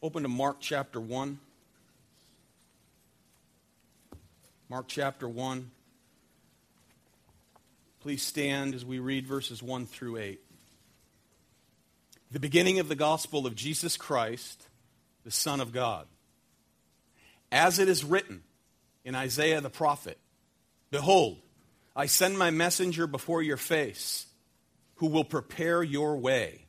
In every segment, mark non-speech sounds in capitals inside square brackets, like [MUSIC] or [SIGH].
Open to Mark chapter 1. Mark chapter 1. Please stand as we read verses 1 through 8. The beginning of the gospel of Jesus Christ, the Son of God. As it is written in Isaiah the prophet Behold, I send my messenger before your face, who will prepare your way.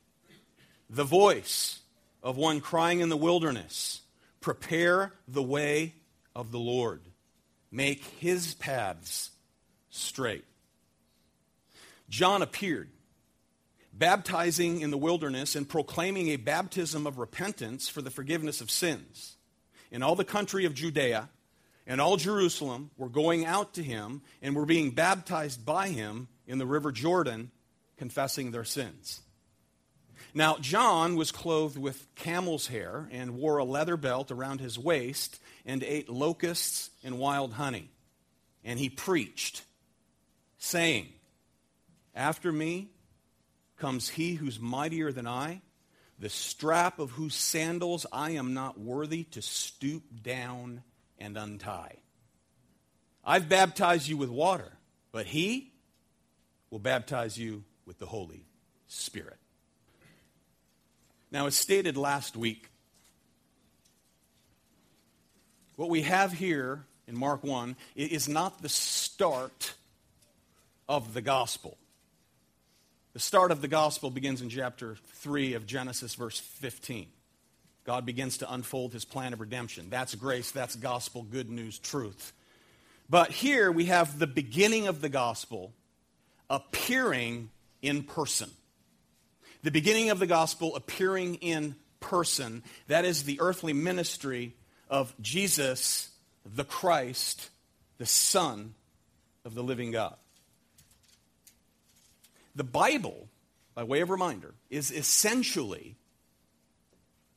The voice of one crying in the wilderness, Prepare the way of the Lord, make his paths straight. John appeared, baptizing in the wilderness and proclaiming a baptism of repentance for the forgiveness of sins. In all the country of Judea and all Jerusalem were going out to him and were being baptized by him in the river Jordan, confessing their sins. Now, John was clothed with camel's hair and wore a leather belt around his waist and ate locusts and wild honey. And he preached, saying, After me comes he who's mightier than I, the strap of whose sandals I am not worthy to stoop down and untie. I've baptized you with water, but he will baptize you with the Holy Spirit. Now, as stated last week, what we have here in Mark 1 is not the start of the gospel. The start of the gospel begins in chapter 3 of Genesis, verse 15. God begins to unfold his plan of redemption. That's grace, that's gospel, good news, truth. But here we have the beginning of the gospel appearing in person the beginning of the gospel appearing in person. That is the earthly ministry of Jesus, the Christ, the Son of the living God. The Bible, by way of reminder, is essentially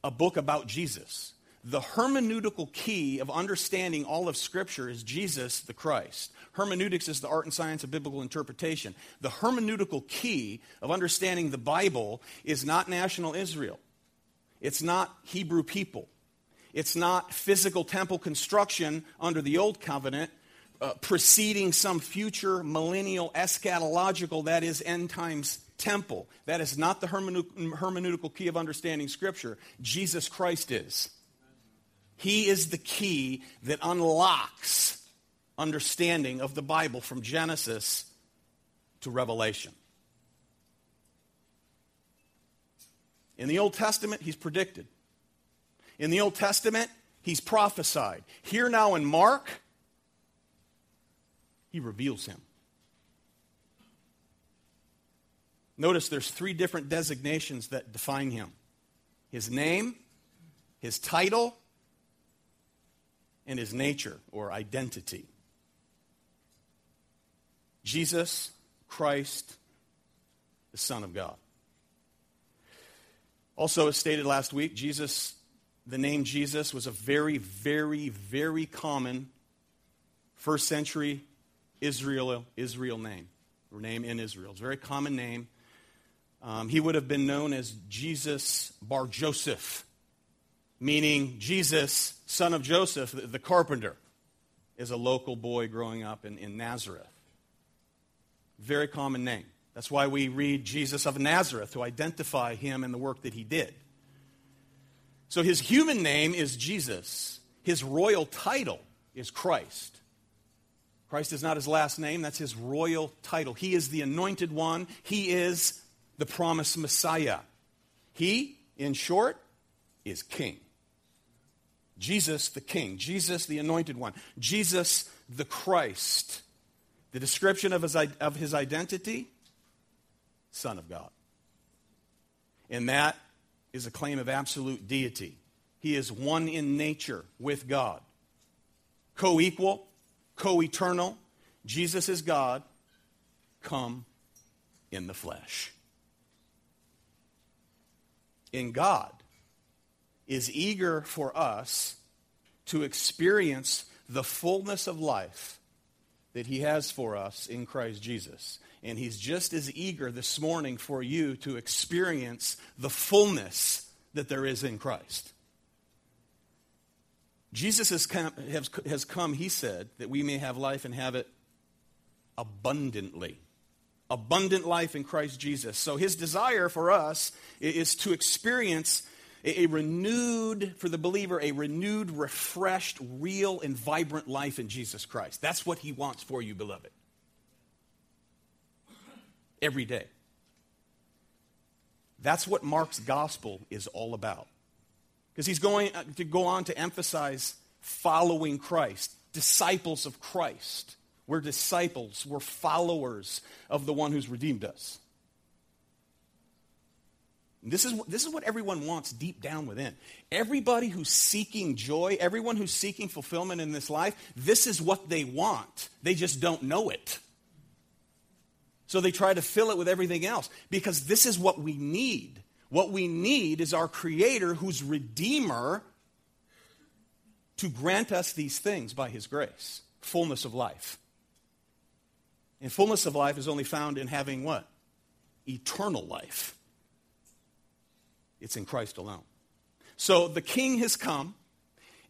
a book about Jesus. The hermeneutical key of understanding all of Scripture is Jesus the Christ. Hermeneutics is the art and science of biblical interpretation. The hermeneutical key of understanding the Bible is not national Israel, it's not Hebrew people, it's not physical temple construction under the Old Covenant. Uh, preceding some future millennial eschatological, that is, end times temple. That is not the hermeneutical key of understanding Scripture. Jesus Christ is. He is the key that unlocks understanding of the Bible from Genesis to Revelation. In the Old Testament, he's predicted. In the Old Testament, he's prophesied. Here now in Mark, he reveals him. Notice there's three different designations that define him his name, his title, and his nature or identity. Jesus Christ, the Son of God. Also, as stated last week, Jesus, the name Jesus was a very, very, very common first century Israel, Israel name, or name in Israel. It's a very common name. Um, he would have been known as Jesus Bar Joseph, meaning Jesus, son of Joseph, the, carpenter, is a local boy growing up in, in Nazareth. Very common name. That's why we read Jesus of Nazareth to identify him and the work that he did. So his human name is Jesus. His royal title is Christ. Christ is not his last name, that's his royal title. He is the anointed one, he is the promised Messiah. He, in short, is king. Jesus the king, Jesus the anointed one, Jesus the Christ. The description of his, of his identity Son of God. And that is a claim of absolute deity. He is one in nature with God, co equal, co eternal. Jesus is God, come in the flesh. In God is eager for us to experience the fullness of life that He has for us in Christ Jesus. And He's just as eager this morning for you to experience the fullness that there is in Christ. Jesus has come, has, come, he said, that we may have life and have it abundantly. Abundant life in Christ Jesus. So his desire for us is to experience a, renewed, for the believer, a renewed, refreshed, real, and vibrant life in Jesus Christ. That's what he wants for you, beloved. Every day. That's what Mark's gospel is all about. Because he's going uh, to go on to emphasize following Christ, disciples of Christ. We're disciples, we're followers of the one who's redeemed us. This is, this is what everyone wants deep down within. Everybody who's seeking joy, everyone who's seeking fulfillment in this life, this is what they want. They just don't know it. So they try to fill it with everything else because this is what we need. What we need is our Creator, who's Redeemer, to grant us these things by His grace fullness of life. And fullness of life is only found in having what? Eternal life. It's in Christ alone. So the king has come,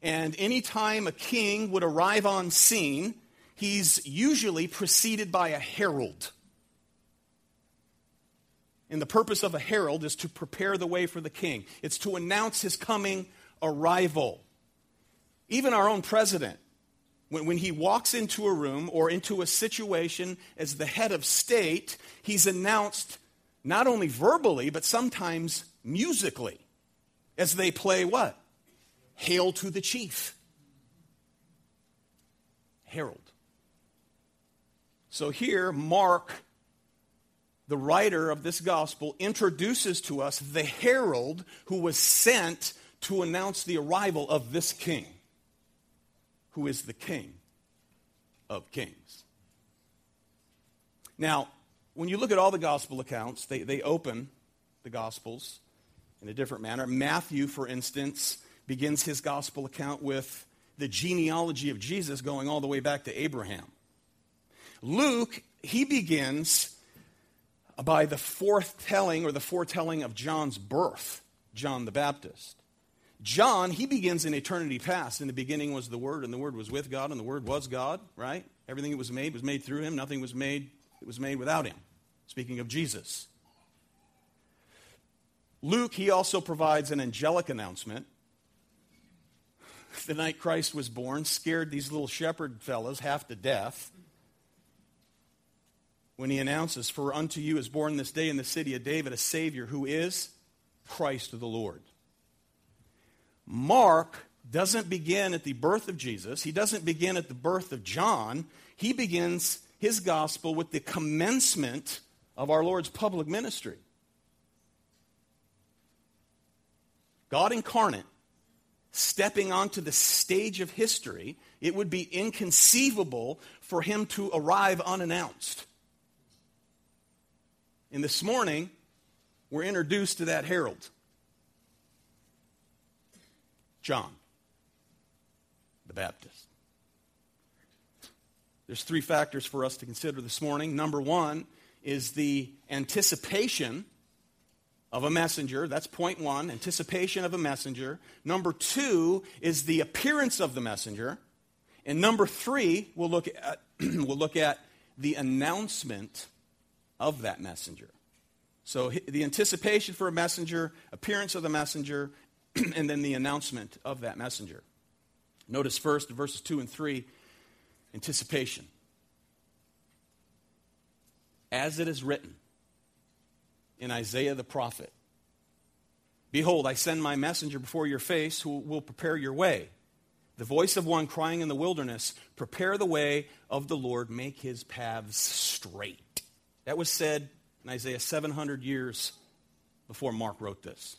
and anytime a king would arrive on scene, he's usually preceded by a herald. And the purpose of a herald is to prepare the way for the king, it's to announce his coming arrival. Even our own president, when, when he walks into a room or into a situation as the head of state, he's announced not only verbally, but sometimes musically as they play what? Hail to the chief. Herald. So here, Mark, the writer of this gospel, introduces to us the herald who was sent to announce the arrival of this king, who is the king of kings. Now, when you look at all the gospel accounts, they, they open the gospels in a different manner. Matthew, for instance, begins his gospel account with the genealogy of Jesus going all the way back to Abraham. Luke, he begins by the foretelling or the foretelling of John's birth, John the Baptist. John, he begins in eternity past. In the beginning was the Word, and the Word was with God, and the Word was God, right? Everything that was made was made through him. Nothing was made that was made without him. Speaking of Jesus. Luke, he also provides an angelic announcement. The night Christ was born scared these little shepherd fellows half to death when he announces, For unto you is born this day in the city of David a Savior who is Christ the Lord. Mark doesn't begin at the birth of Jesus, he doesn't begin at the birth of John. He begins his gospel with the commencement of our Lord's public ministry. God incarnate, stepping onto the stage of history, it would be inconceivable for him to arrive unannounced. And this morning, we're introduced to that herald John the Baptist. There's three factors for us to consider this morning. Number one is the anticipation of a messenger. That's point one, anticipation of a messenger. Number two is the appearance of the messenger. And number three, we'll look at, [CLEARS THROAT] we'll look at the announcement of that messenger. So the anticipation for a messenger, appearance of the messenger, [CLEARS THROAT] and then the announcement of that messenger. Notice first verses 2 and 3 anticipation. As it is written, in Isaiah the prophet Behold, I send my messenger before your face who will prepare your way. The voice of one crying in the wilderness, Prepare the way of the Lord, make his paths straight. That was said in Isaiah 700 years before Mark wrote this.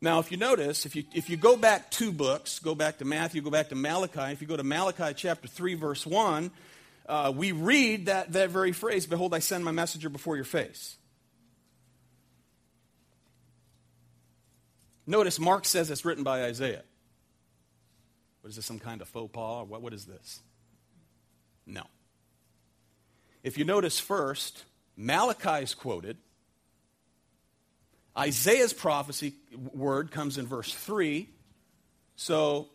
Now, if you notice, if you, if you go back two books, go back to Matthew, go back to Malachi, if you go to Malachi chapter 3, verse 1, uh, we read that, that very phrase Behold, I send my messenger before your face. Notice Mark says it's written by Isaiah. What is this, some kind of faux pas? What, what is this? No. If you notice first, Malachi is quoted. Isaiah's prophecy word comes in verse 3. So,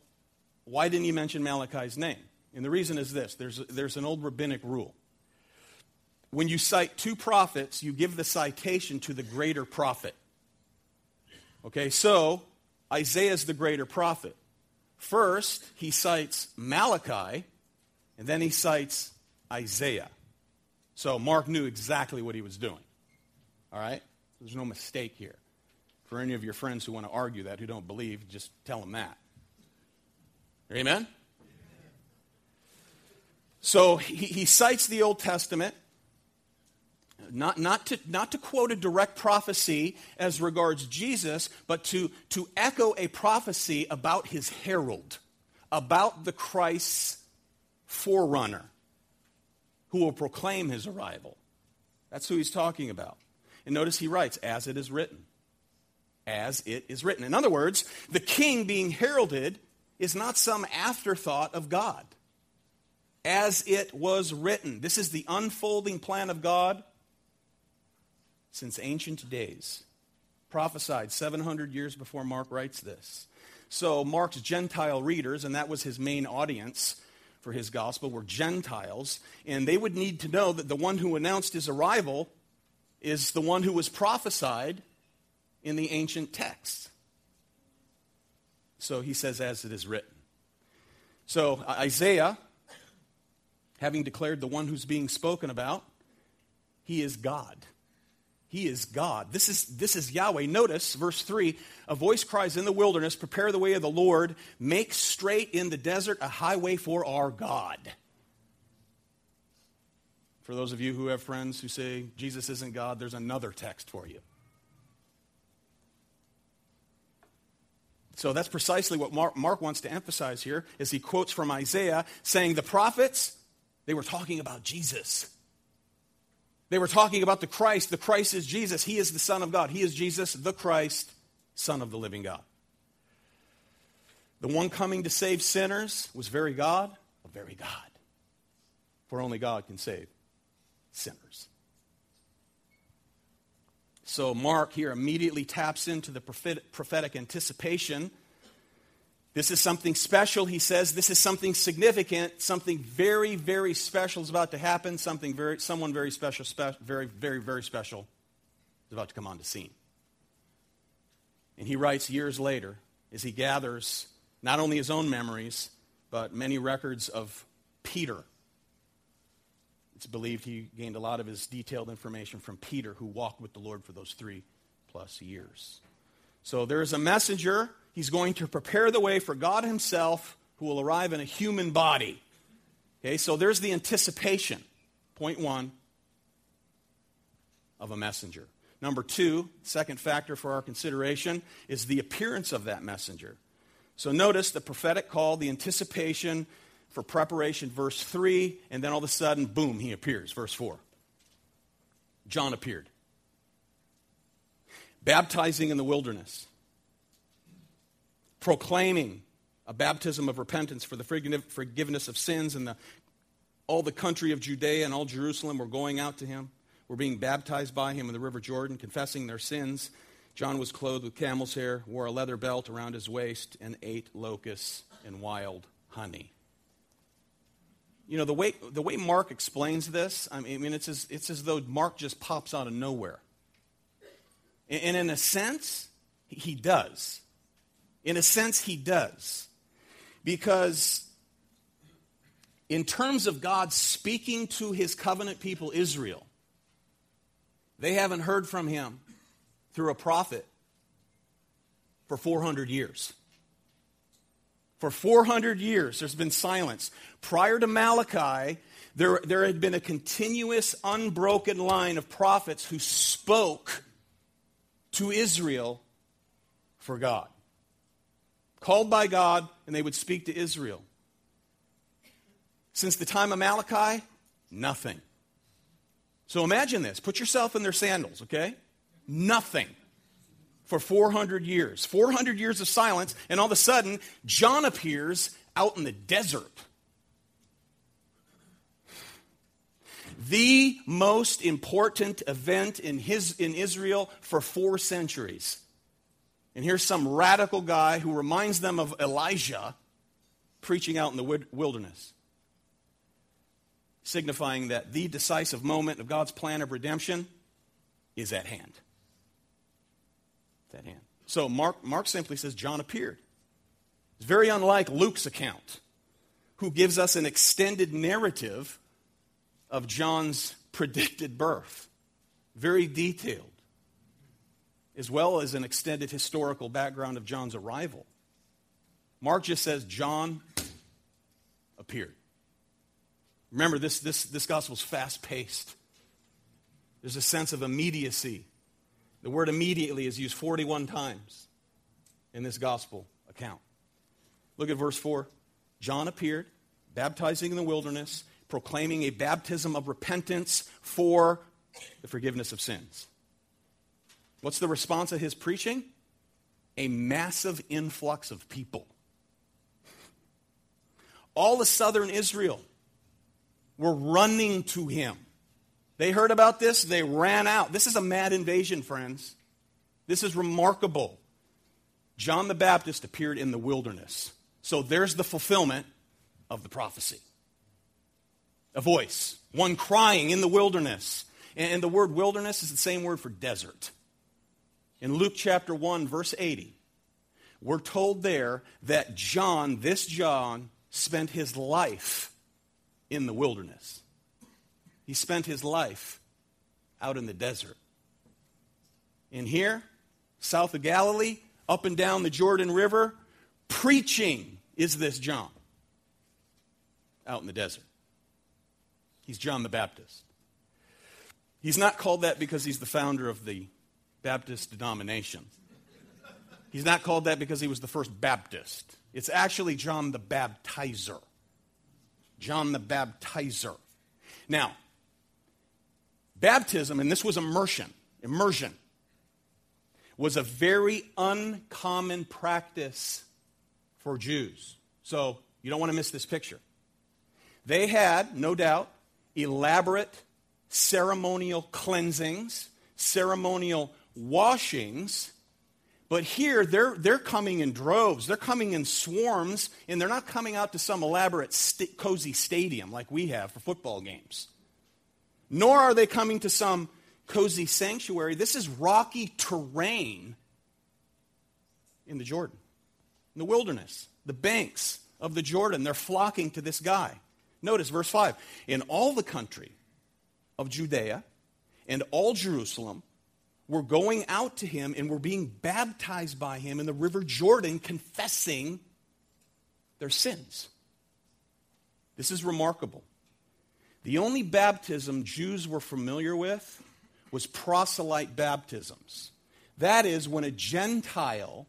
why didn't you mention Malachi's name? And the reason is this there's, there's an old rabbinic rule. When you cite two prophets, you give the citation to the greater prophet. Okay, so Isaiah is the greater prophet. First, he cites Malachi, and then he cites Isaiah. So Mark knew exactly what he was doing. All right? There's no mistake here. For any of your friends who want to argue that, who don't believe, just tell them that. Amen? So he, he cites the Old Testament, not, not, to, not to quote a direct prophecy as regards Jesus, but to, to echo a prophecy about his herald, about the Christ's forerunner who will proclaim his arrival. That's who he's talking about. And notice he writes, as it is written. As it is written. In other words, the king being heralded is not some afterthought of God. As it was written. This is the unfolding plan of God since ancient days. Prophesied 700 years before Mark writes this. So, Mark's Gentile readers, and that was his main audience, for his gospel were Gentiles, and they would need to know that the one who announced his arrival is the one who was prophesied in the ancient texts. So he says, as it is written. So Isaiah, having declared the one who's being spoken about, he is God. He is God. This is, this is Yahweh. Notice verse 3 a voice cries in the wilderness, Prepare the way of the Lord, make straight in the desert a highway for our God. For those of you who have friends who say Jesus isn't God, there's another text for you. So that's precisely what Mark, Mark wants to emphasize here as he quotes from Isaiah saying the prophets, they were talking about Jesus. They were talking about the Christ. The Christ is Jesus. He is the Son of God. He is Jesus, the Christ, Son of the living God. The one coming to save sinners was very God, a very God. For only God can save sinners. So Mark here immediately taps into the prophetic anticipation this is something special, he says. This is something significant. Something very, very special is about to happen. Something very, someone very special, spe- very, very, very special is about to come on the scene. And he writes years later as he gathers not only his own memories, but many records of Peter. It's believed he gained a lot of his detailed information from Peter, who walked with the Lord for those three plus years. So there is a messenger He's going to prepare the way for God Himself, who will arrive in a human body. Okay, so there's the anticipation. Point one of a messenger. Number two, second factor for our consideration, is the appearance of that messenger. So notice the prophetic call, the anticipation for preparation, verse 3, and then all of a sudden, boom, he appears, verse 4. John appeared. Baptizing in the wilderness proclaiming a baptism of repentance for the forgiveness of sins, and the, all the country of Judea and all Jerusalem were going out to him, were being baptized by him in the river Jordan, confessing their sins. John was clothed with camel's hair, wore a leather belt around his waist, and ate locusts and wild honey. You know, the way, the way Mark explains this, I mean, it's as, it's as though Mark just pops out of nowhere. And in a sense, he does. In a sense, he does. Because, in terms of God speaking to his covenant people, Israel, they haven't heard from him through a prophet for 400 years. For 400 years, there's been silence. Prior to Malachi, there, there had been a continuous, unbroken line of prophets who spoke to Israel for God called by God, and they would speak to Israel. Since the time of Malachi, nothing. So imagine this. Put yourself in their sandals, okay? Nothing for 400 years. 400 years of silence, and all of a sudden, John appears out in the desert. The most important event in, his, in Israel for four centuries. And here's some radical guy who reminds them of Elijah preaching out in the wilderness, signifying that the decisive moment of God's plan of redemption is at hand. It's at hand. So Mark, Mark simply says John appeared. It's very unlike Luke's account, who gives us an extended narrative of John's predicted birth, very detailed, as well as an extended historical background of John's arrival. Mark just says John appeared. Remember, this, this, this gospel is fast paced. There's a sense of immediacy. The word immediately is used 41 times in this gospel account. Look at verse 4. John appeared, baptizing in the wilderness, proclaiming a baptism of repentance for the forgiveness of sins. What's the response of his preaching? A massive influx of people. All of southern Israel were running to him. They heard about this, they ran out. This is a mad invasion, friends. This is remarkable. John the Baptist appeared in the wilderness. So there's the fulfillment of the prophecy. A voice, one crying in the wilderness. And the word wilderness is the same word for desert. In Luke chapter 1, verse 80, we're told there that John, this John, spent his life in the wilderness. He spent his life out in the desert. In here, south of Galilee, up and down the Jordan River, preaching is this John out in the desert. He's John the Baptist. He's not called that because he's the founder of the Baptist denomination. He's not called that because he was the first Baptist. It's actually John the Baptizer. John the Baptizer. Now, baptism, and this was immersion, immersion, was a very uncommon practice for Jews. So you don't want to miss this picture. They had, no doubt, elaborate ceremonial cleansings, ceremonial washings but here, they're, they're coming in droves, they're coming in swarms, and they're not coming out to some elaborate, st- cozy stadium like we have for football games. Nor are they coming to some cozy sanctuary. This is rocky terrain in the Jordan, in the wilderness, the banks of the Jordan. They're flocking to this guy. Notice verse 5 In all the country of Judea and all Jerusalem, were going out to him and were being baptized by him in the river Jordan, confessing their sins. This is remarkable. The only baptism Jews were familiar with was proselyte baptisms. That is, when a Gentile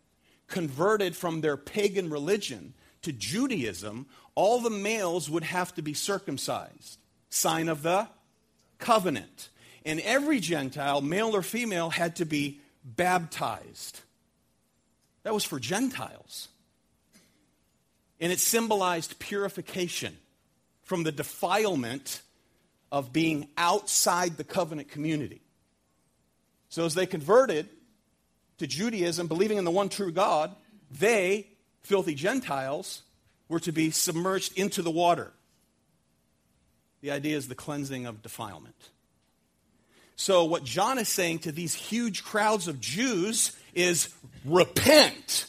converted from their pagan religion to Judaism, all the males would have to be circumcised, sign of the covenant and every Gentile, male or female, had to be baptized. That was for Gentiles. And it symbolized purification from the defilement of being outside the covenant community. So as they converted to Judaism, believing in the one true God, they, filthy Gentiles, were to be submerged into the water. The idea is the cleansing of defilement. So, what John is saying to these huge crowds of Jews is repent.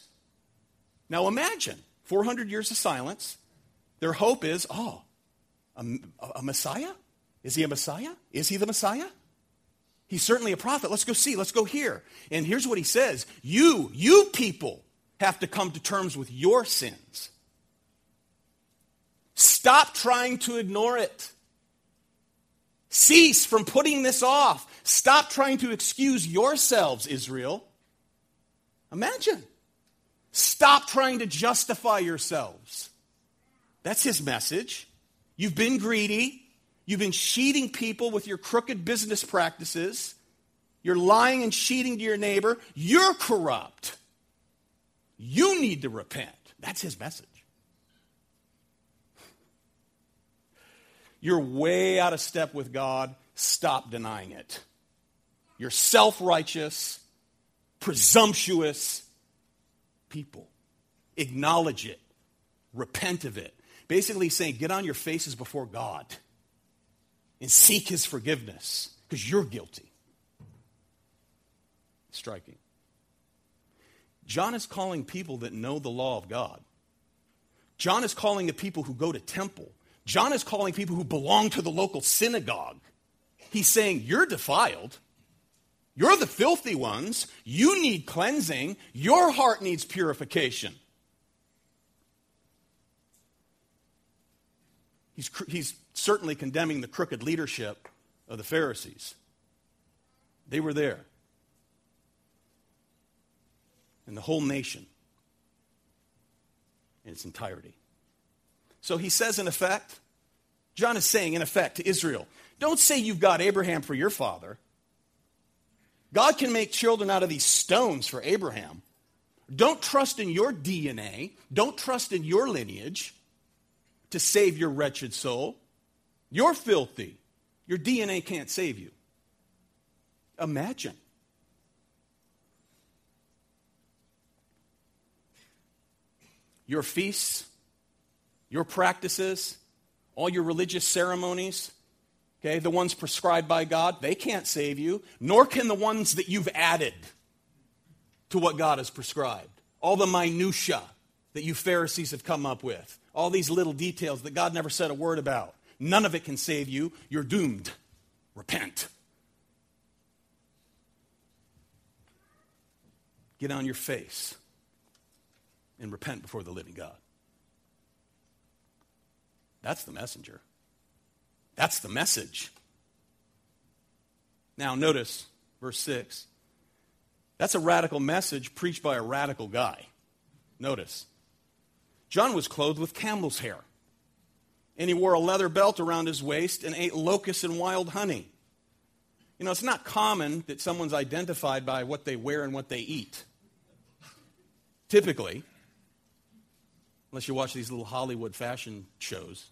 Now, imagine 400 years of silence. Their hope is, oh, a, a Messiah? Is he a Messiah? Is he the Messiah? He's certainly a prophet. Let's go see. Let's go here. And here's what he says You, you people, have to come to terms with your sins. Stop trying to ignore it. Cease from putting this off. Stop trying to excuse yourselves, Israel. Imagine. Stop trying to justify yourselves. That's his message. You've been greedy. You've been cheating people with your crooked business practices. You're lying and cheating to your neighbor. You're corrupt. You need to repent. That's his message. You're way out of step with God. Stop denying it. You're self righteous, presumptuous, people. Acknowledge it, repent of it. Basically, saying, get on your faces before God and seek his forgiveness because you're guilty. Striking. John is calling people that know the law of God. John is calling the people who go to temple. John is calling people who belong to the local synagogue. He's saying, You're defiled. You're the filthy ones. You need cleansing. Your heart needs purification. He's, he's certainly condemning the crooked leadership of the Pharisees. They were there. And the whole nation in its entirety. So he says, in effect, John is saying, in effect, to Israel, don't say you've got Abraham for your father. God can make children out of these stones for Abraham. Don't trust in your DNA. Don't trust in your lineage to save your wretched soul. You're filthy. Your DNA can't save you. Imagine. Your feasts, your practices, all your religious ceremonies, okay, the ones prescribed by God, they can't save you, nor can the ones that you've added to what God has prescribed. All the minutiae that you Pharisees have come up with, all these little details that God never said a word about. None of it can save you. You're doomed. Repent. Get on your face and repent before the living God. That's the messenger. That's the message. Now, notice verse 6. That's a radical message preached by a radical guy. Notice. John was clothed with camel's hair, and he wore a leather belt around his waist and ate locusts and wild honey. You know, it's not common that someone's identified by what they wear and what they eat. Typically, unless you watch these little Hollywood fashion shows.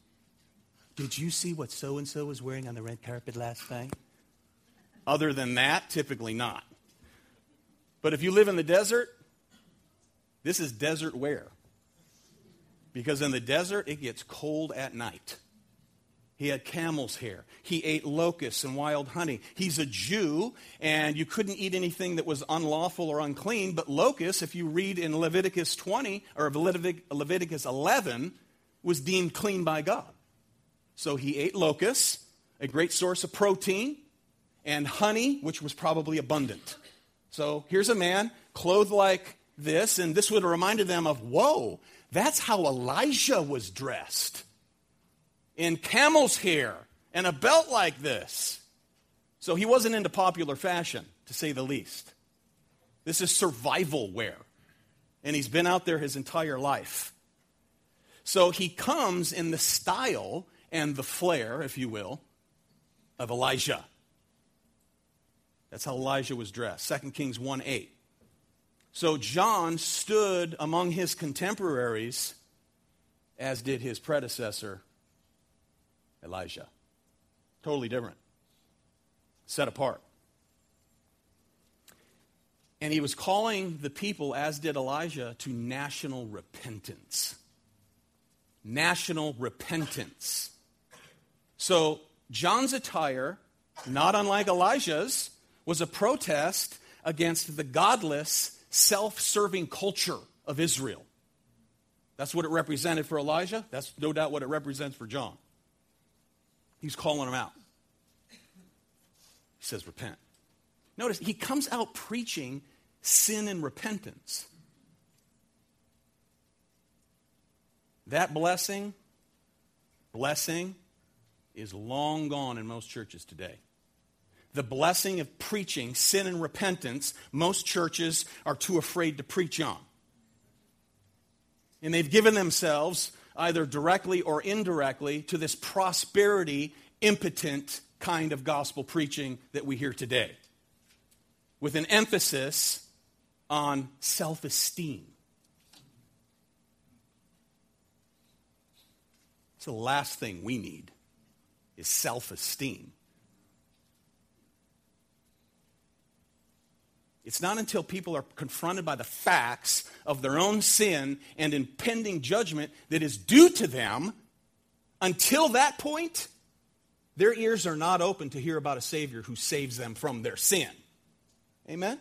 Did you see what so and so was wearing on the red carpet last night? Other than that, typically not. But if you live in the desert, this is desert wear. Because in the desert, it gets cold at night. He had camel's hair. He ate locusts and wild honey. He's a Jew, and you couldn't eat anything that was unlawful or unclean. But locusts, if you read in Leviticus 20 or Leviticus 11, was deemed clean by God. So he ate locusts, a great source of protein, and honey, which was probably abundant. So here's a man clothed like this, and this would have reminded them of, whoa, that's how Elijah was dressed in camel's hair and a belt like this. So he wasn't into popular fashion, to say the least. This is survival wear. And he's been out there his entire life. So he comes in the style and the flair, if you will, of Elijah. That's how Elijah was dressed. 2 Kings 1 8. So John stood among his contemporaries, as did his predecessor, Elijah. Totally different. Set apart. And he was calling the people, as did Elijah, to national repentance. National repentance. So, John's attire, not unlike Elijah's, was a protest against the godless, self serving culture of Israel. That's what it represented for Elijah. That's no doubt what it represents for John. He's calling them out. He says, Repent. Notice, he comes out preaching sin and repentance. That blessing, blessing, is long gone in most churches today. The blessing of preaching sin and repentance, most churches are too afraid to preach on. And they've given themselves, either directly or indirectly, to this prosperity impotent kind of gospel preaching that we hear today, with an emphasis on self esteem. It's the last thing we need is self esteem. It's not until people are confronted by the facts of their own sin and impending judgment that is due to them. Until that point, their ears are not open to hear about a Savior who saves them from their sin. Amen?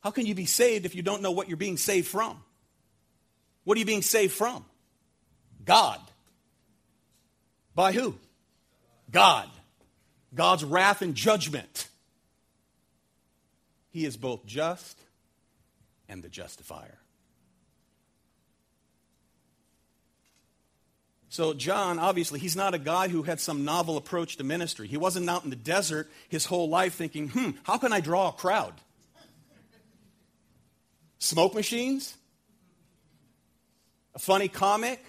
How can you be saved if you don't know what you're being saved from? What are you being saved from? God. By who? God. God's wrath and judgment. He is both just and the justifier. So, John, obviously, he's not a guy who had some novel approach to ministry. He wasn't out in the desert his whole life thinking, hmm, how can I draw a crowd? Smoke machines? A funny comic?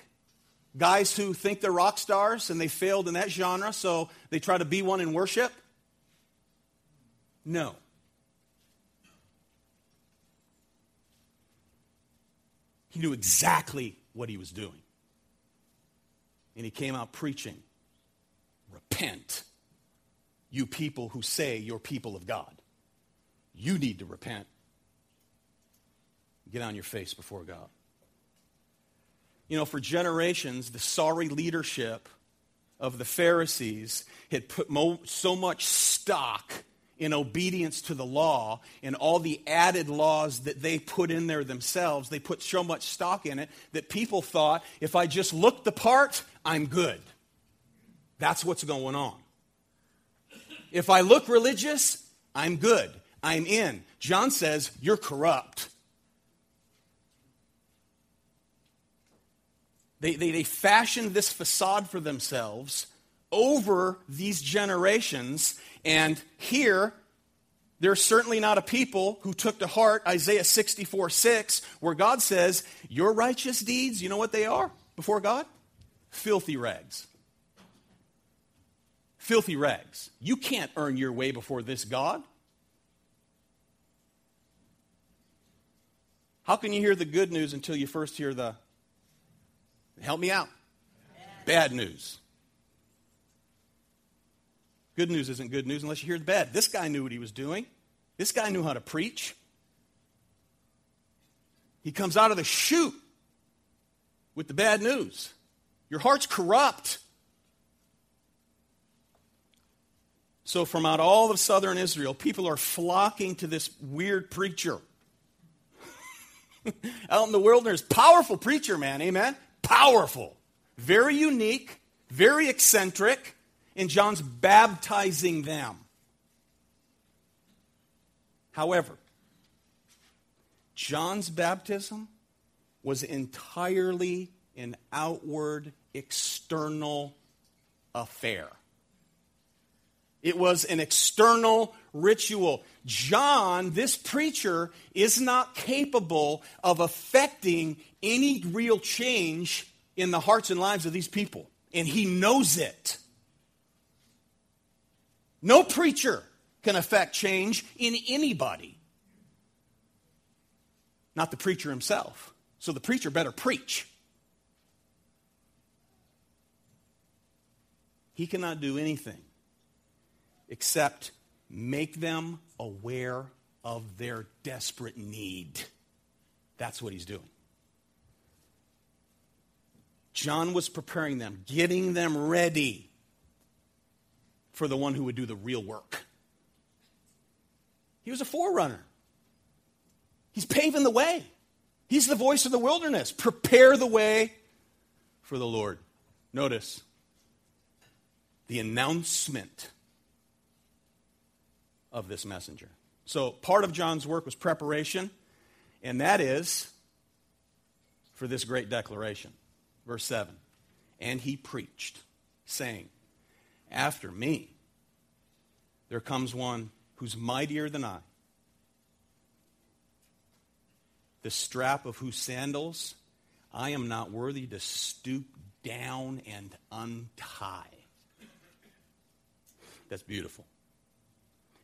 Guys who think they're rock stars and they failed in that genre, so they try to be one in worship? No. He knew exactly what he was doing. And he came out preaching Repent, you people who say you're people of God. You need to repent. Get on your face before God. You know, for generations, the sorry leadership of the Pharisees had put mo- so much stock in obedience to the law and all the added laws that they put in there themselves. They put so much stock in it that people thought if I just look the part, I'm good. That's what's going on. If I look religious, I'm good. I'm in. John says, You're corrupt. They, they, they fashioned this facade for themselves over these generations and here, they're certainly not a people who took to heart Isaiah 64 6, where God says, Your righteous deeds, you know what they are before God? Filthy rags. Filthy rags. You can't earn your way before this God. How can you hear the good news until you first hear the help me out? Bad news. Good news isn't good news unless you hear the bad. This guy knew what he was doing. This guy knew how to preach. He comes out of the chute with the bad news. Your heart's corrupt. So, from out all of southern Israel, people are flocking to this weird preacher. [LAUGHS] out in the wilderness, powerful preacher, man, amen? Powerful. Very unique, very eccentric and John's baptizing them. However, John's baptism was entirely an outward, external affair. It was an external ritual. John, this preacher, is not capable of affecting any real change in the hearts and lives of these people. And he knows it. No preacher can affect change in anybody. Not the preacher himself. So the preacher better preach. He cannot do anything except make them aware of their desperate need. That's what he's doing. John was preparing them, getting them ready for the one who would do the real work. He was a forerunner. He's paving the way. He's the voice of the wilderness. Prepare the way for the Lord. Notice the announcement of this messenger. So, part of John's work was preparation, and that is for this great declaration. Verse 7 And he preached, saying, after me, there comes one who's mightier than I, the strap of whose sandals I am not worthy to stoop down and untie. That's beautiful.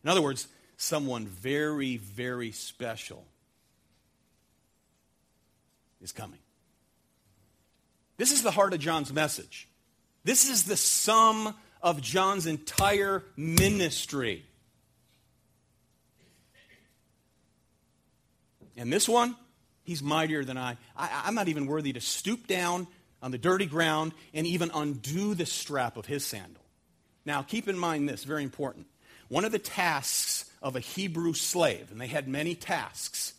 In other words, someone very, very special is coming. This is the heart of John's message. This is the sum of John's entire ministry. And this one, he's mightier than I. I. I'm not even worthy to stoop down on the dirty ground and even undo the strap of his sandal. Now, keep in mind this, very important. One of the tasks of a Hebrew slave, and they had many tasks,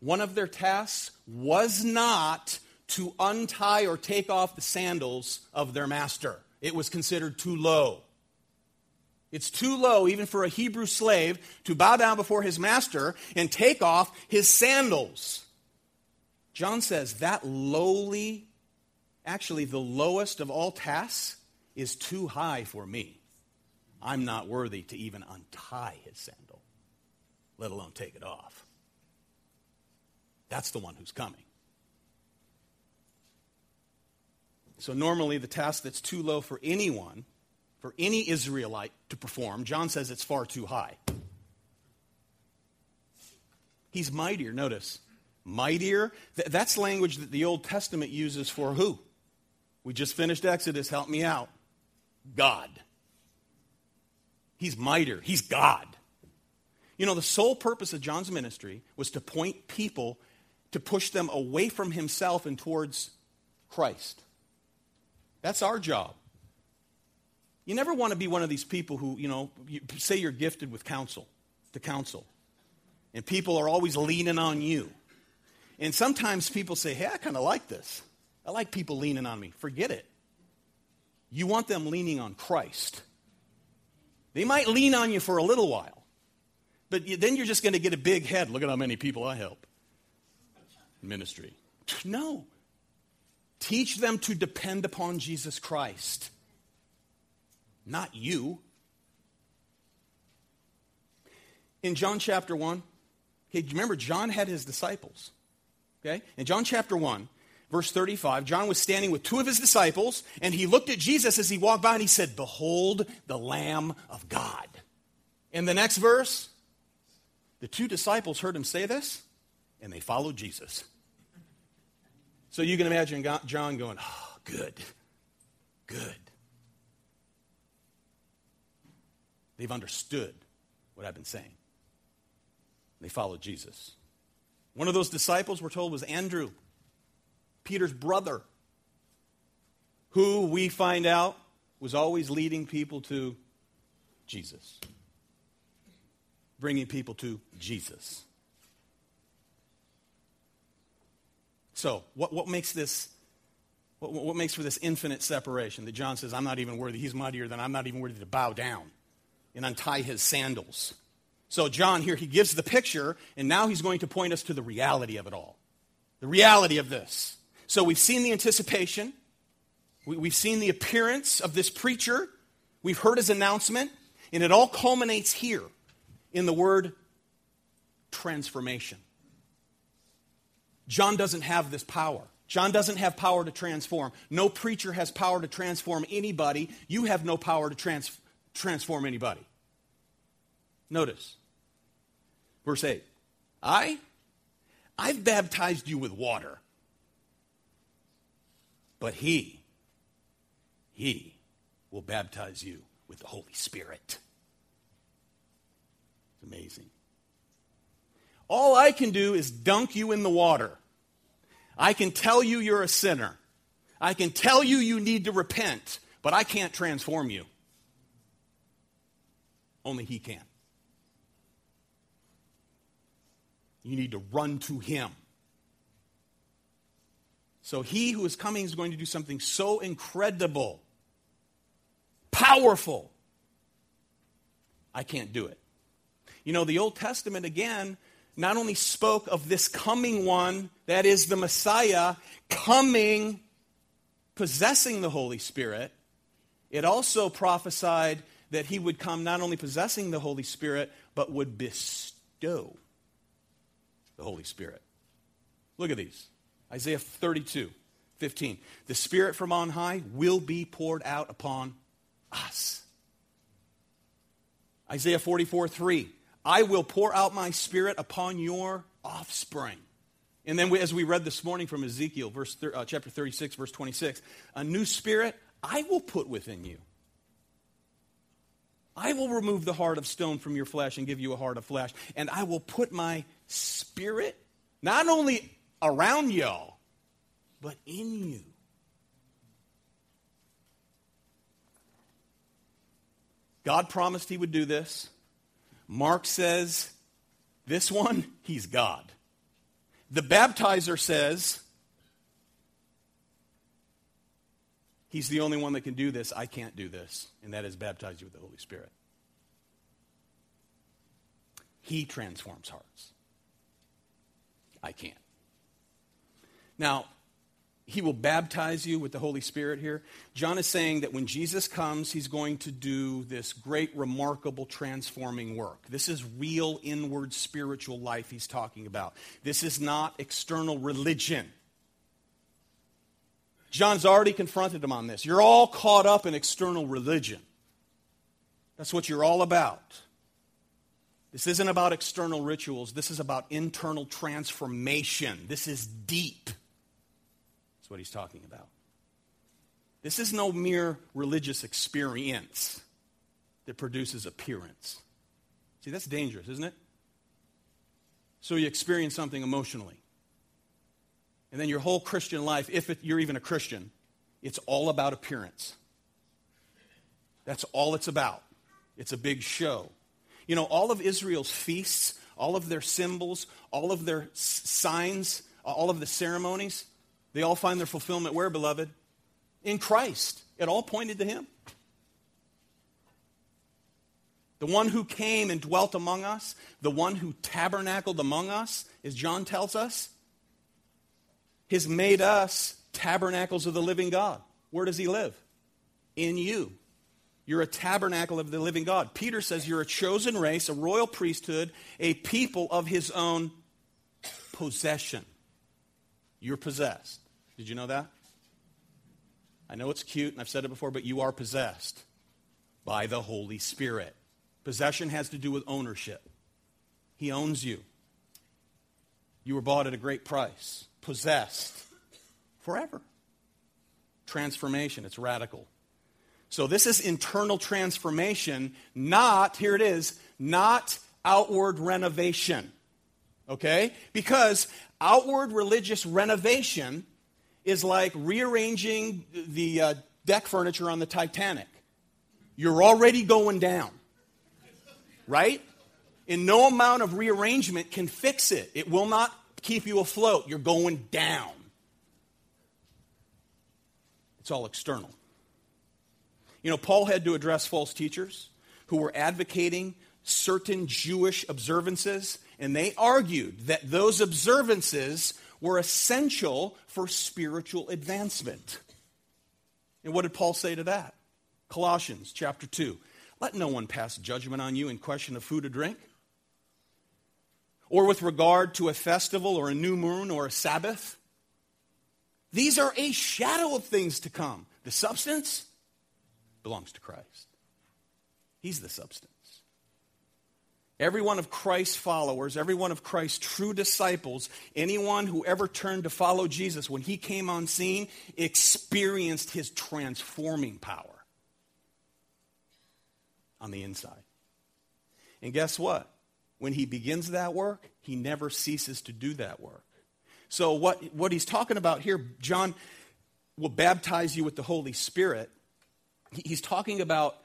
one of their tasks was not to untie or take off the sandals of their master. It was considered too low. It's too low, even for a Hebrew slave, to bow down before his master and take off his sandals. John says that lowly, actually the lowest of all tasks, is too high for me. I'm not worthy to even untie his sandal, let alone take it off. That's the one who's coming. So, normally, the task that's too low for anyone, for any Israelite to perform, John says it's far too high. He's mightier, notice. Mightier. Th- that's language that the Old Testament uses for who? We just finished Exodus, help me out. God. He's mightier. He's God. You know, the sole purpose of John's ministry was to point people, to push them away from himself and towards Christ. That's our job. You never want to be one of these people who, you know, you say you're gifted with counsel, to counsel. And people are always leaning on you. And sometimes people say, hey, I kind of like this. I like people leaning on me. Forget it. You want them leaning on Christ. They might lean on you for a little while, but then you're just going to get a big head. Look at how many people I help. Ministry. [SNIFFS] No. Teach them to depend upon Jesus Christ, not you. In John chapter 1, okay, remember, John had his disciples. Okay? In John chapter 1, verse 35, John was standing with two of his disciples, and he looked at Jesus as he walked by and he said, Behold the Lamb of God. In the next verse, the two disciples heard him say this, and they followed Jesus. So you can imagine John going, oh, good, good. They've understood what I've been saying. They followed Jesus. One of those disciples, we're told, was Andrew, Peter's brother, who we find out was always leading people to Jesus, bringing people to Jesus. So, what, what makes this, what, what makes for this infinite separation that John says, I'm not even worthy, he's mightier than I'm not even worthy to bow down and untie his sandals? So, John here, he gives the picture, and now he's going to point us to the reality of it all. The reality of this. So, we've seen the anticipation, we, we've seen the appearance of this preacher, we've heard his announcement, and it all culminates here in the word transformation. John doesn't have this power. John doesn't have power to transform. No preacher has power to transform anybody. You have no power to trans- transform anybody. Notice verse 8. I I've baptized you with water. But he he will baptize you with the Holy Spirit. It's amazing. All I can do is dunk you in the water. I can tell you you're a sinner. I can tell you you need to repent, but I can't transform you. Only He can. You need to run to Him. So He who is coming is going to do something so incredible, powerful. I can't do it. You know, the Old Testament, again, not only spoke of this coming one, that is the Messiah, coming, possessing the Holy Spirit, it also prophesied that he would come not only possessing the Holy Spirit, but would bestow the Holy Spirit. Look at these Isaiah 32, 15. The Spirit from on high will be poured out upon us. Isaiah 44, 3. I will pour out my spirit upon your offspring. And then we, as we read this morning from Ezekiel, verse, uh, chapter 36, verse 26, a new spirit I will put within you. I will remove the heart of stone from your flesh and give you a heart of flesh. And I will put my spirit not only around y'all, but in you. God promised he would do this. Mark says, this one, he's God. The baptizer says, He's the only one that can do this. I can't do this. And that is baptize you with the Holy Spirit. He transforms hearts. I can't. Now, he will baptize you with the Holy Spirit here. John is saying that when Jesus comes, he's going to do this great, remarkable, transforming work. This is real, inward, spiritual life he's talking about. This is not external religion. John's already confronted him on this. You're all caught up in external religion. That's what you're all about. This isn't about external rituals. This is about internal transformation. This is deep. That's what he's talking about. This is no mere religious experience that produces appearance. See, that's dangerous, isn't it? So you experience something emotionally. And then your whole Christian life, if it, you're even a Christian, it's all about appearance. That's all it's about. It's a big show. You know, all of Israel's feasts, all of their symbols, all of their signs, all of the ceremonies, they all find their fulfillment where, beloved? In Christ. It all pointed to Him. The one who came and dwelt among us, the one who tabernacled among us, as John tells us, has made us tabernacles of the living God. Where does he live? In you. You're a tabernacle of the living God. Peter says you're a chosen race, a royal priesthood, a people of his own possession. You're possessed. Did you know that? I know it's cute, and I've said it before, but you are possessed by the Holy Spirit. Possession has to do with ownership. He owns you. You were bought at a great price possessed forever. Transformation, it's radical. So, this is internal transformation, not, here it is, not outward renovation. Okay? Because outward religious renovation is like rearranging the uh, deck furniture on the Titanic. You're already going down. Right? And no amount of rearrangement can fix it. It will not keep you afloat. You're going down. It's all external. You know, Paul had to address false teachers who were advocating certain Jewish observances, and they argued that those observances were essential for spiritual advancement. And what did Paul say to that? Colossians chapter 2. Let no one pass judgment on you in question of food or drink or with regard to a festival or a new moon or a Sabbath. These are a shadow of things to come. The substance belongs to Christ. He's the substance. Every one of Christ's followers, every one of Christ's true disciples, anyone who ever turned to follow Jesus when he came on scene experienced his transforming power on the inside. And guess what? when he begins that work, he never ceases to do that work. So, what, what he's talking about here, John will baptize you with the Holy Spirit. He's talking about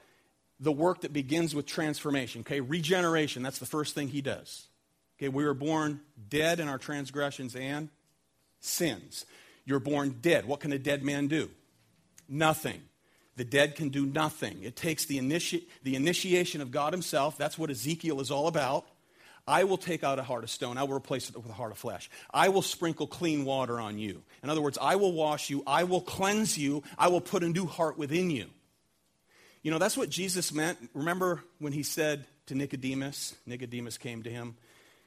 the work that begins with transformation, okay? Regeneration, that's the first thing he does. Okay, we were born dead in our transgressions and sins. You're born dead. What can a dead man do? Nothing. The dead can do nothing. It takes the, initi- the initiation of God Himself. That's what Ezekiel is all about. I will take out a heart of stone. I will replace it with a heart of flesh. I will sprinkle clean water on you. In other words, I will wash you. I will cleanse you. I will put a new heart within you. You know, that's what Jesus meant. Remember when he said to Nicodemus, Nicodemus came to him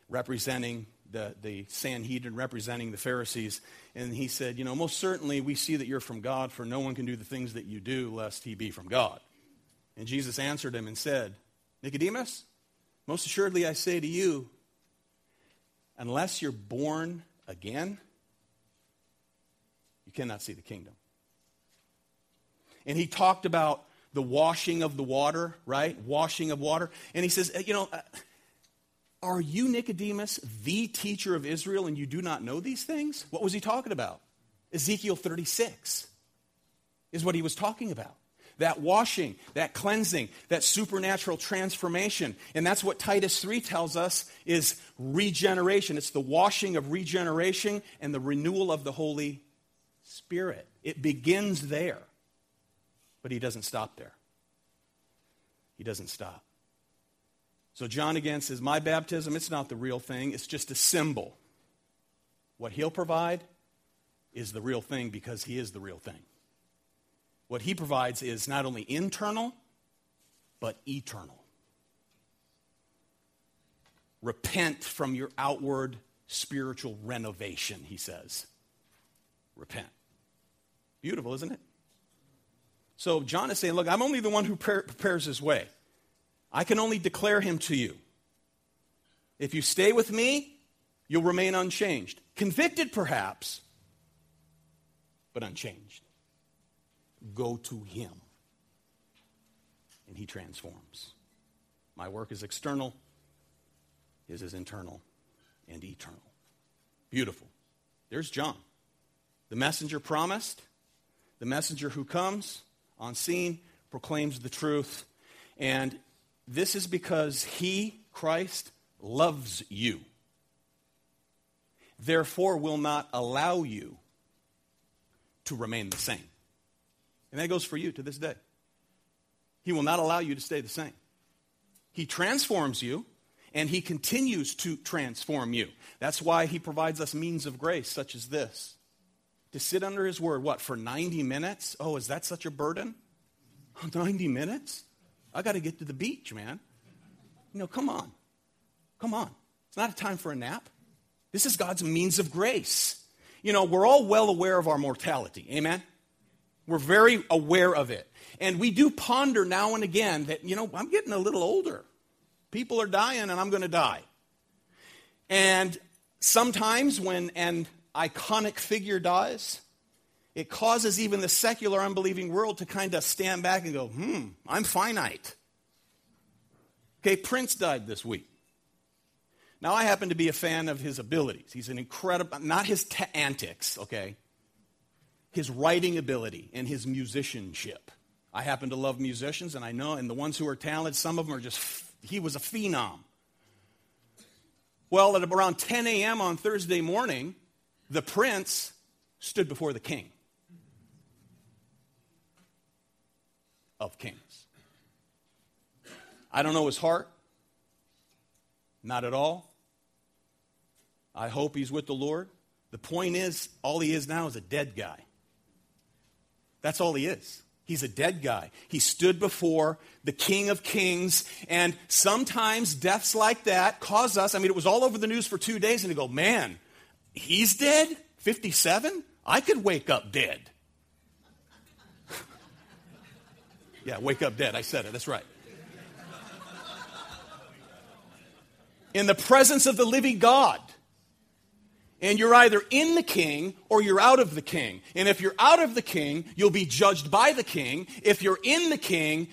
representing the, the Sanhedrin, representing the Pharisees, and he said, You know, most certainly we see that you're from God, for no one can do the things that you do lest he be from God. And Jesus answered him and said, Nicodemus, most assuredly, I say to you, unless you're born again, you cannot see the kingdom. And he talked about the washing of the water, right? Washing of water. And he says, you know, uh, are you Nicodemus, the teacher of Israel, and you do not know these things? What was he talking about? Ezekiel 36 is what he was talking about. That washing, that cleansing, that supernatural transformation. And that's what Titus 3 tells us is regeneration. It's the washing of regeneration and the renewal of the Holy Spirit. It begins there. But he doesn't stop there. He doesn't stop. So John again says, My baptism, it's not the real thing, it's just a symbol. What he'll provide is the real thing because he is the real thing. What he provides is not only internal, but eternal. Repent from your outward spiritual renovation, he says. Repent. Beautiful, isn't it? So John is saying, Look, I'm only the one who prepares his way. I can only declare him to you. If you stay with me, you'll remain unchanged. Convicted, perhaps, but unchanged. Go to him, and he transforms. My work is external, his is internal and eternal. Beautiful. There's John, the messenger promised, the messenger who comes on scene, proclaims the truth, and this is because he, Christ, loves you. Therefore, will not allow you to remain the same. And that goes for you to this day. He will not allow you to stay the same. He transforms you, and He continues to transform you. That's why He provides us means of grace, such as this. To sit under His Word, what, for 90 minutes? Oh, is that such a burden? [LAUGHS] 90 minutes? I got to get to the beach, man. You know, come on. Come on. It's not a time for a nap. This is God's means of grace. You know, we're all well aware of our mortality. Amen? We're very aware of it. And we do ponder now and again that, you know, I'm getting a little older. People are dying and I'm going to die. And sometimes when an iconic figure dies, it causes even the secular unbelieving world to kind of stand back and go, hmm, I'm finite. Okay, Prince died this week. Now, I happen to be a fan of his abilities. He's an incredible, not his t- antics, okay? His writing ability and his musicianship. I happen to love musicians, and I know, and the ones who are talented, some of them are just, he was a phenom. Well, at around 10 a.m. on Thursday morning, the prince stood before the king. of kings. I don't know his heart. Not at all. I hope he's with the Lord. The point is, all he is now is a dead guy. That's all he is. He's a dead guy. He stood before the King of Kings, and sometimes deaths like that cause us. I mean, it was all over the news for two days, and you go, man, he's dead? 57? I could wake up dead. [LAUGHS] Yeah, wake up dead. I said it. That's right. In the presence of the living God. And you're either in the king or you're out of the king. And if you're out of the king, you'll be judged by the king. If you're in the king,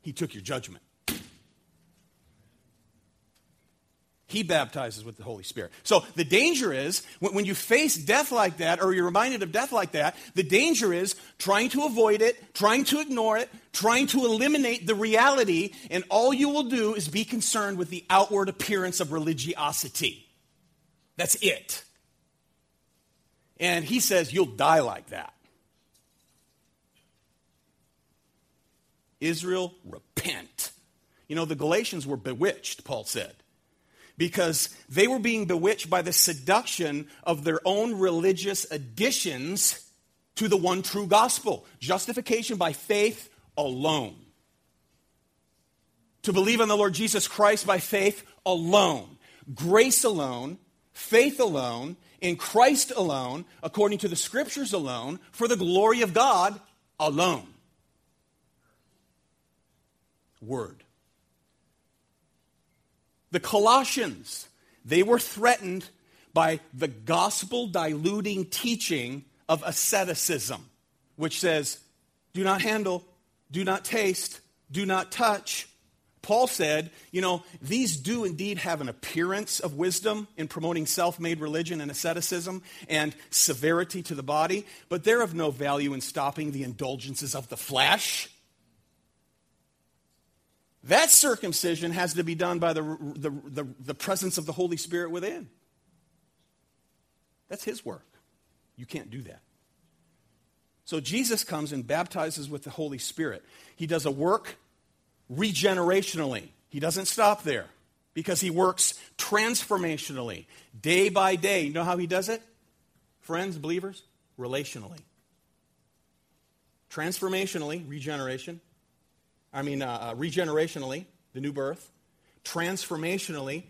he took your judgment. He baptizes with the Holy Spirit. So the danger is when, you face death like that, or you're reminded of death like that, the danger is trying to avoid it, trying to ignore it, trying to eliminate the reality, and all you will do is be concerned with the outward appearance of religiosity. That's it. And he says, You'll die like that. Israel, repent. You know, the Galatians were bewitched, Paul said because they were being bewitched by the seduction of their own religious additions to the one true gospel justification by faith alone. To believe in the Lord Jesus Christ by faith alone. Grace alone, faith alone, in Christ alone, according to the scriptures alone, for the glory of God alone. Word. The Colossians, they were threatened by the gospel diluting teaching of asceticism, which says, do not handle, do not taste, do not touch. Paul said, you know, these do indeed have an appearance of wisdom in promoting self made religion and asceticism and severity to the body, but they're of no value in stopping the indulgences of the flesh. That circumcision has to be done by the, the, the, the presence of the Holy Spirit within. That's His work. You can't do that. So Jesus comes and baptizes with the Holy Spirit. He does a work regenerationally. He doesn't stop there because he works transformationally, day by day. You know how he does it? Friends, believers? Relationally. Transformationally, regeneration. I mean, uh, uh, regenerationally, the new birth. Transformationally,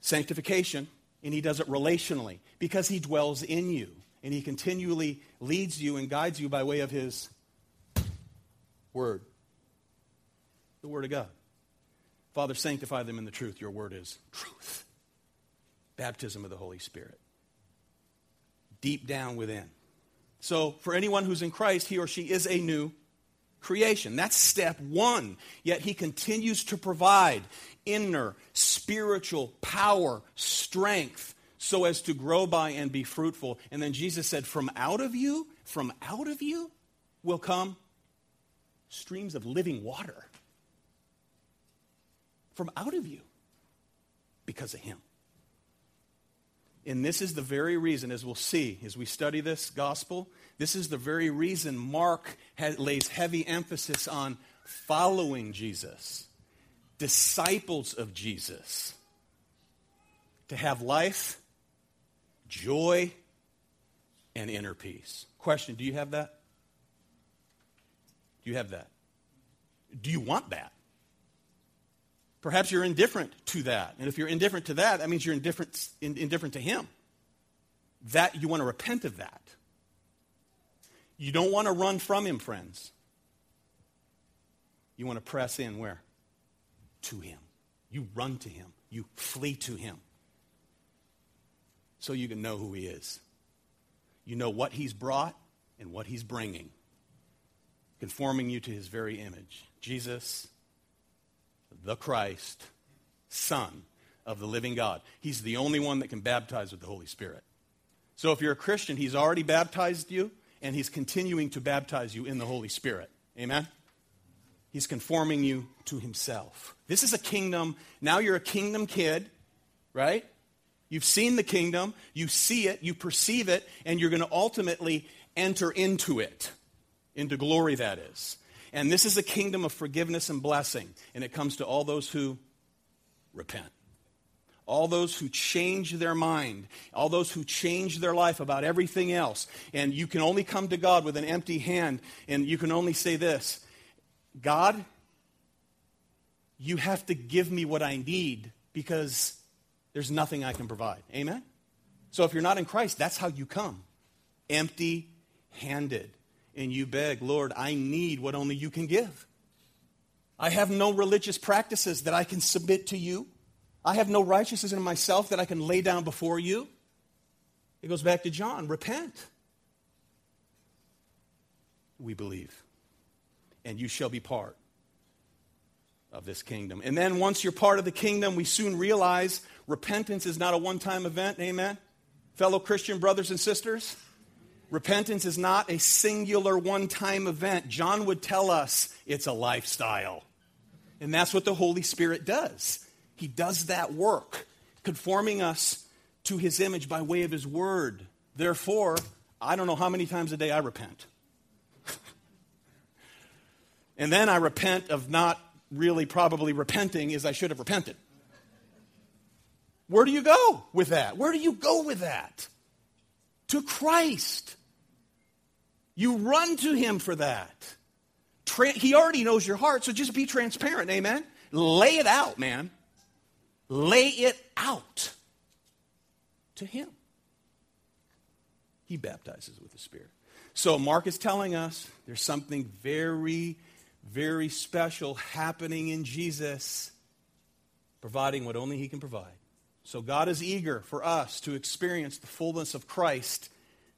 sanctification. And he does it relationally because he dwells in you and he continually leads you and guides you by way of his word the Word of God. Father, sanctify them in the truth. Your Word is truth. Baptism of the Holy Spirit. Deep down within. So, for anyone who's in Christ, he or she is a new creation. That's step one. Yet he continues to provide inner spiritual power, strength, so as to grow by and be fruitful. And then Jesus said, From out of you, from out of you will come streams of living water from out of you because of him. And this is the very reason, as we'll see as we study this gospel, this is the very reason Mark has, lays heavy emphasis on following Jesus, disciples of Jesus, to have life, joy, and inner peace. Question Do you have that? Do you have that? Do you want that? Perhaps you're indifferent to that. And if you're indifferent to that, that means you're indifferent, in, indifferent to Him. That you want to repent of that. You don't want to run from Him, friends. You want to press in where? To Him. You run to Him. You flee to Him. So you can know who He is. You know what He's brought and what He's bringing, conforming you to His very image. Jesus the Christ, Son of the living God. He's the only one that can baptize with the Holy Spirit. So if you're a Christian, He's already baptized you, and He's continuing to baptize you in the Holy Spirit. Amen? He's conforming you to Himself. This is a kingdom. Now you're a kingdom kid, right? You've seen the kingdom, you see it, you perceive it, and you're going to ultimately enter into it, into glory, that is. And this is a kingdom of forgiveness and blessing, and it comes to all those who repent. All those who change their mind, all those who change their life about everything else. And you can only come to God with an empty hand, and you can only say this God, you have to give me what I need because there's nothing I can provide. Amen? So if you're not in Christ, that's how you come empty handed and you beg, Lord, I need what only you can give. I have no religious practices that I can submit to you. I have no righteousness in myself that I can lay down before you. It goes back to John repent. We believe. And you shall be part of this kingdom. And then once you're part of the kingdom, we soon realize repentance is not a one time event. Amen? Fellow Christian brothers and sisters. Repentance is not a singular one time event. John would tell us it's a lifestyle. And that's what the Holy Spirit does. He does that work, conforming us to his image by way of his word. Therefore, I don't know how many times a day I repent. [LAUGHS] and then I repent of not really probably repenting as I should have repented. Where do you go with that? Where do you go with that? To Christ. You run to him for that. Tra- he already knows your heart, so just be transparent, amen? Lay it out, man. Lay it out to him. He baptizes with the Spirit. So Mark is telling us there's something very, very special happening in Jesus, providing what only he can provide. So God is eager for us to experience the fullness of Christ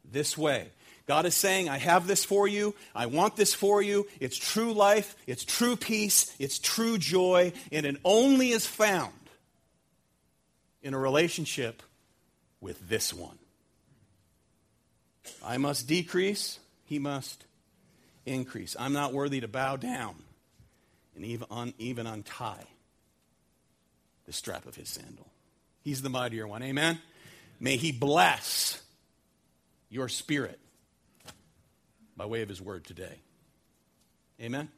this way. God is saying, I have this for you. I want this for you. It's true life. It's true peace. It's true joy. And it only is found in a relationship with this one. I must decrease. He must increase. I'm not worthy to bow down and even, un, even untie the strap of his sandal. He's the mightier one. Amen? May he bless your spirit by way of his word today. Amen?